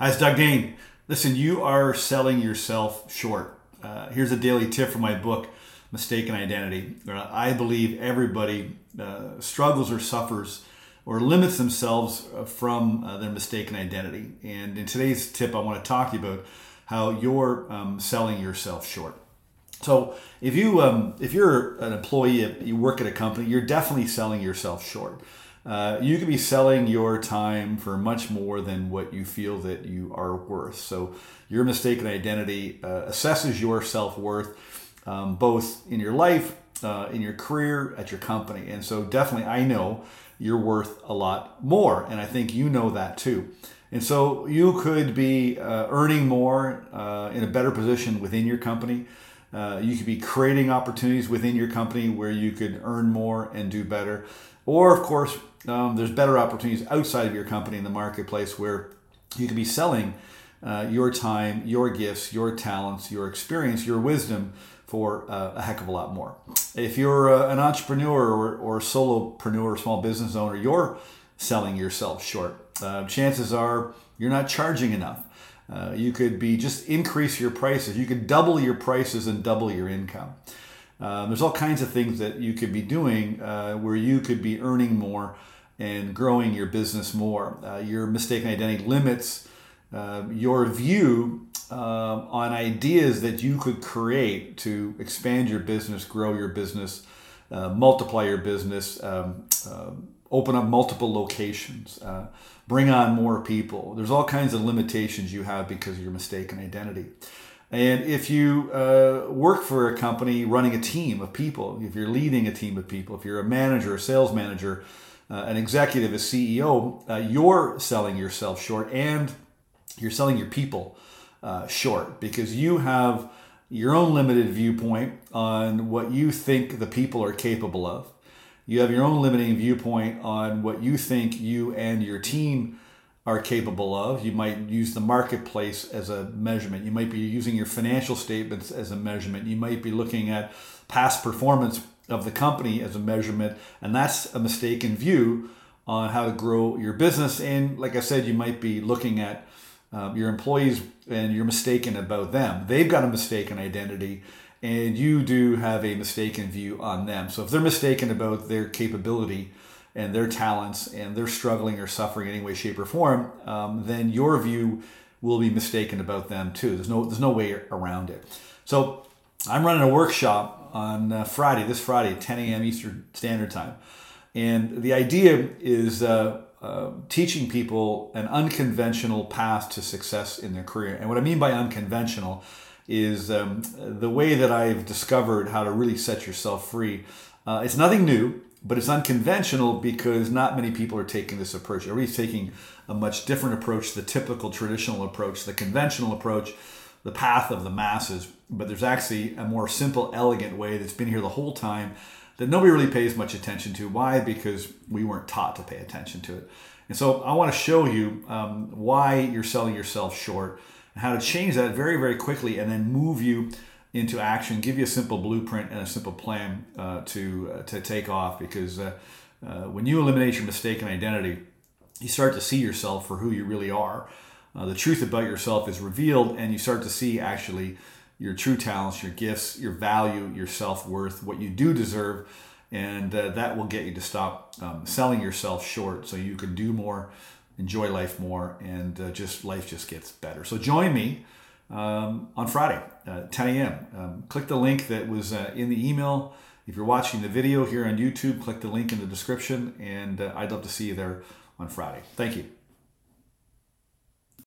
Hi, it's Doug Dane. Listen, you are selling yourself short. Uh, here's a daily tip from my book, Mistaken Identity. Uh, I believe everybody uh, struggles or suffers or limits themselves uh, from uh, their mistaken identity. And in today's tip, I want to talk to you about how you're um, selling yourself short. So if you um, if you're an employee, you work at a company, you're definitely selling yourself short. Uh, you could be selling your time for much more than what you feel that you are worth. So your mistaken identity uh, assesses your self worth um, both in your life, uh, in your career, at your company. And so definitely, I know you're worth a lot more, and I think you know that too. And so you could be uh, earning more uh, in a better position within your company. Uh, you could be creating opportunities within your company where you could earn more and do better. Or, of course, um, there's better opportunities outside of your company in the marketplace where you could be selling uh, your time, your gifts, your talents, your experience, your wisdom for uh, a heck of a lot more. If you're uh, an entrepreneur or, or solopreneur, small business owner, you're selling yourself short. Uh, chances are you're not charging enough. Uh, you could be just increase your prices. You could double your prices and double your income. Um, there's all kinds of things that you could be doing uh, where you could be earning more and growing your business more. Uh, your mistaken identity limits uh, your view um, on ideas that you could create to expand your business, grow your business, uh, multiply your business, um, um open up multiple locations, uh, bring on more people. There's all kinds of limitations you have because of your mistaken identity. And if you uh, work for a company running a team of people, if you're leading a team of people, if you're a manager, a sales manager, uh, an executive, a CEO, uh, you're selling yourself short and you're selling your people uh, short because you have your own limited viewpoint on what you think the people are capable of. You have your own limiting viewpoint on what you think you and your team are capable of. You might use the marketplace as a measurement. You might be using your financial statements as a measurement. You might be looking at past performance of the company as a measurement. And that's a mistaken view on how to grow your business. And like I said, you might be looking at um, your employees and you're mistaken about them. They've got a mistaken identity and you do have a mistaken view on them. So if they're mistaken about their capability, and their talents and they're struggling or suffering in any way, shape, or form, um, then your view will be mistaken about them too. There's no there's no way around it. So I'm running a workshop on uh, Friday, this Friday, 10 a.m. Eastern Standard Time, and the idea is. Uh, uh, teaching people an unconventional path to success in their career. And what I mean by unconventional is um, the way that I've discovered how to really set yourself free. Uh, it's nothing new but it's unconventional because not many people are taking this approach. Everybody's taking a much different approach, the typical traditional approach, the conventional approach, the path of the masses. But there's actually a more simple, elegant way that's been here the whole time that nobody really pays much attention to. Why? Because we weren't taught to pay attention to it. And so I want to show you um, why you're selling yourself short and how to change that very, very quickly and then move you into action, give you a simple blueprint and a simple plan uh, to uh, to take off. Because uh, uh, when you eliminate your mistaken identity, you start to see yourself for who you really are. Uh, the truth about yourself is revealed, and you start to see actually your true talents, your gifts, your value, your self worth, what you do deserve, and uh, that will get you to stop um, selling yourself short, so you can do more, enjoy life more, and just life just gets better. So join me um, on Friday, uh, 10 a.m. Um, click the link that was uh, in the email. If you're watching the video here on YouTube, click the link in the description, and uh, I'd love to see you there on Friday. Thank you.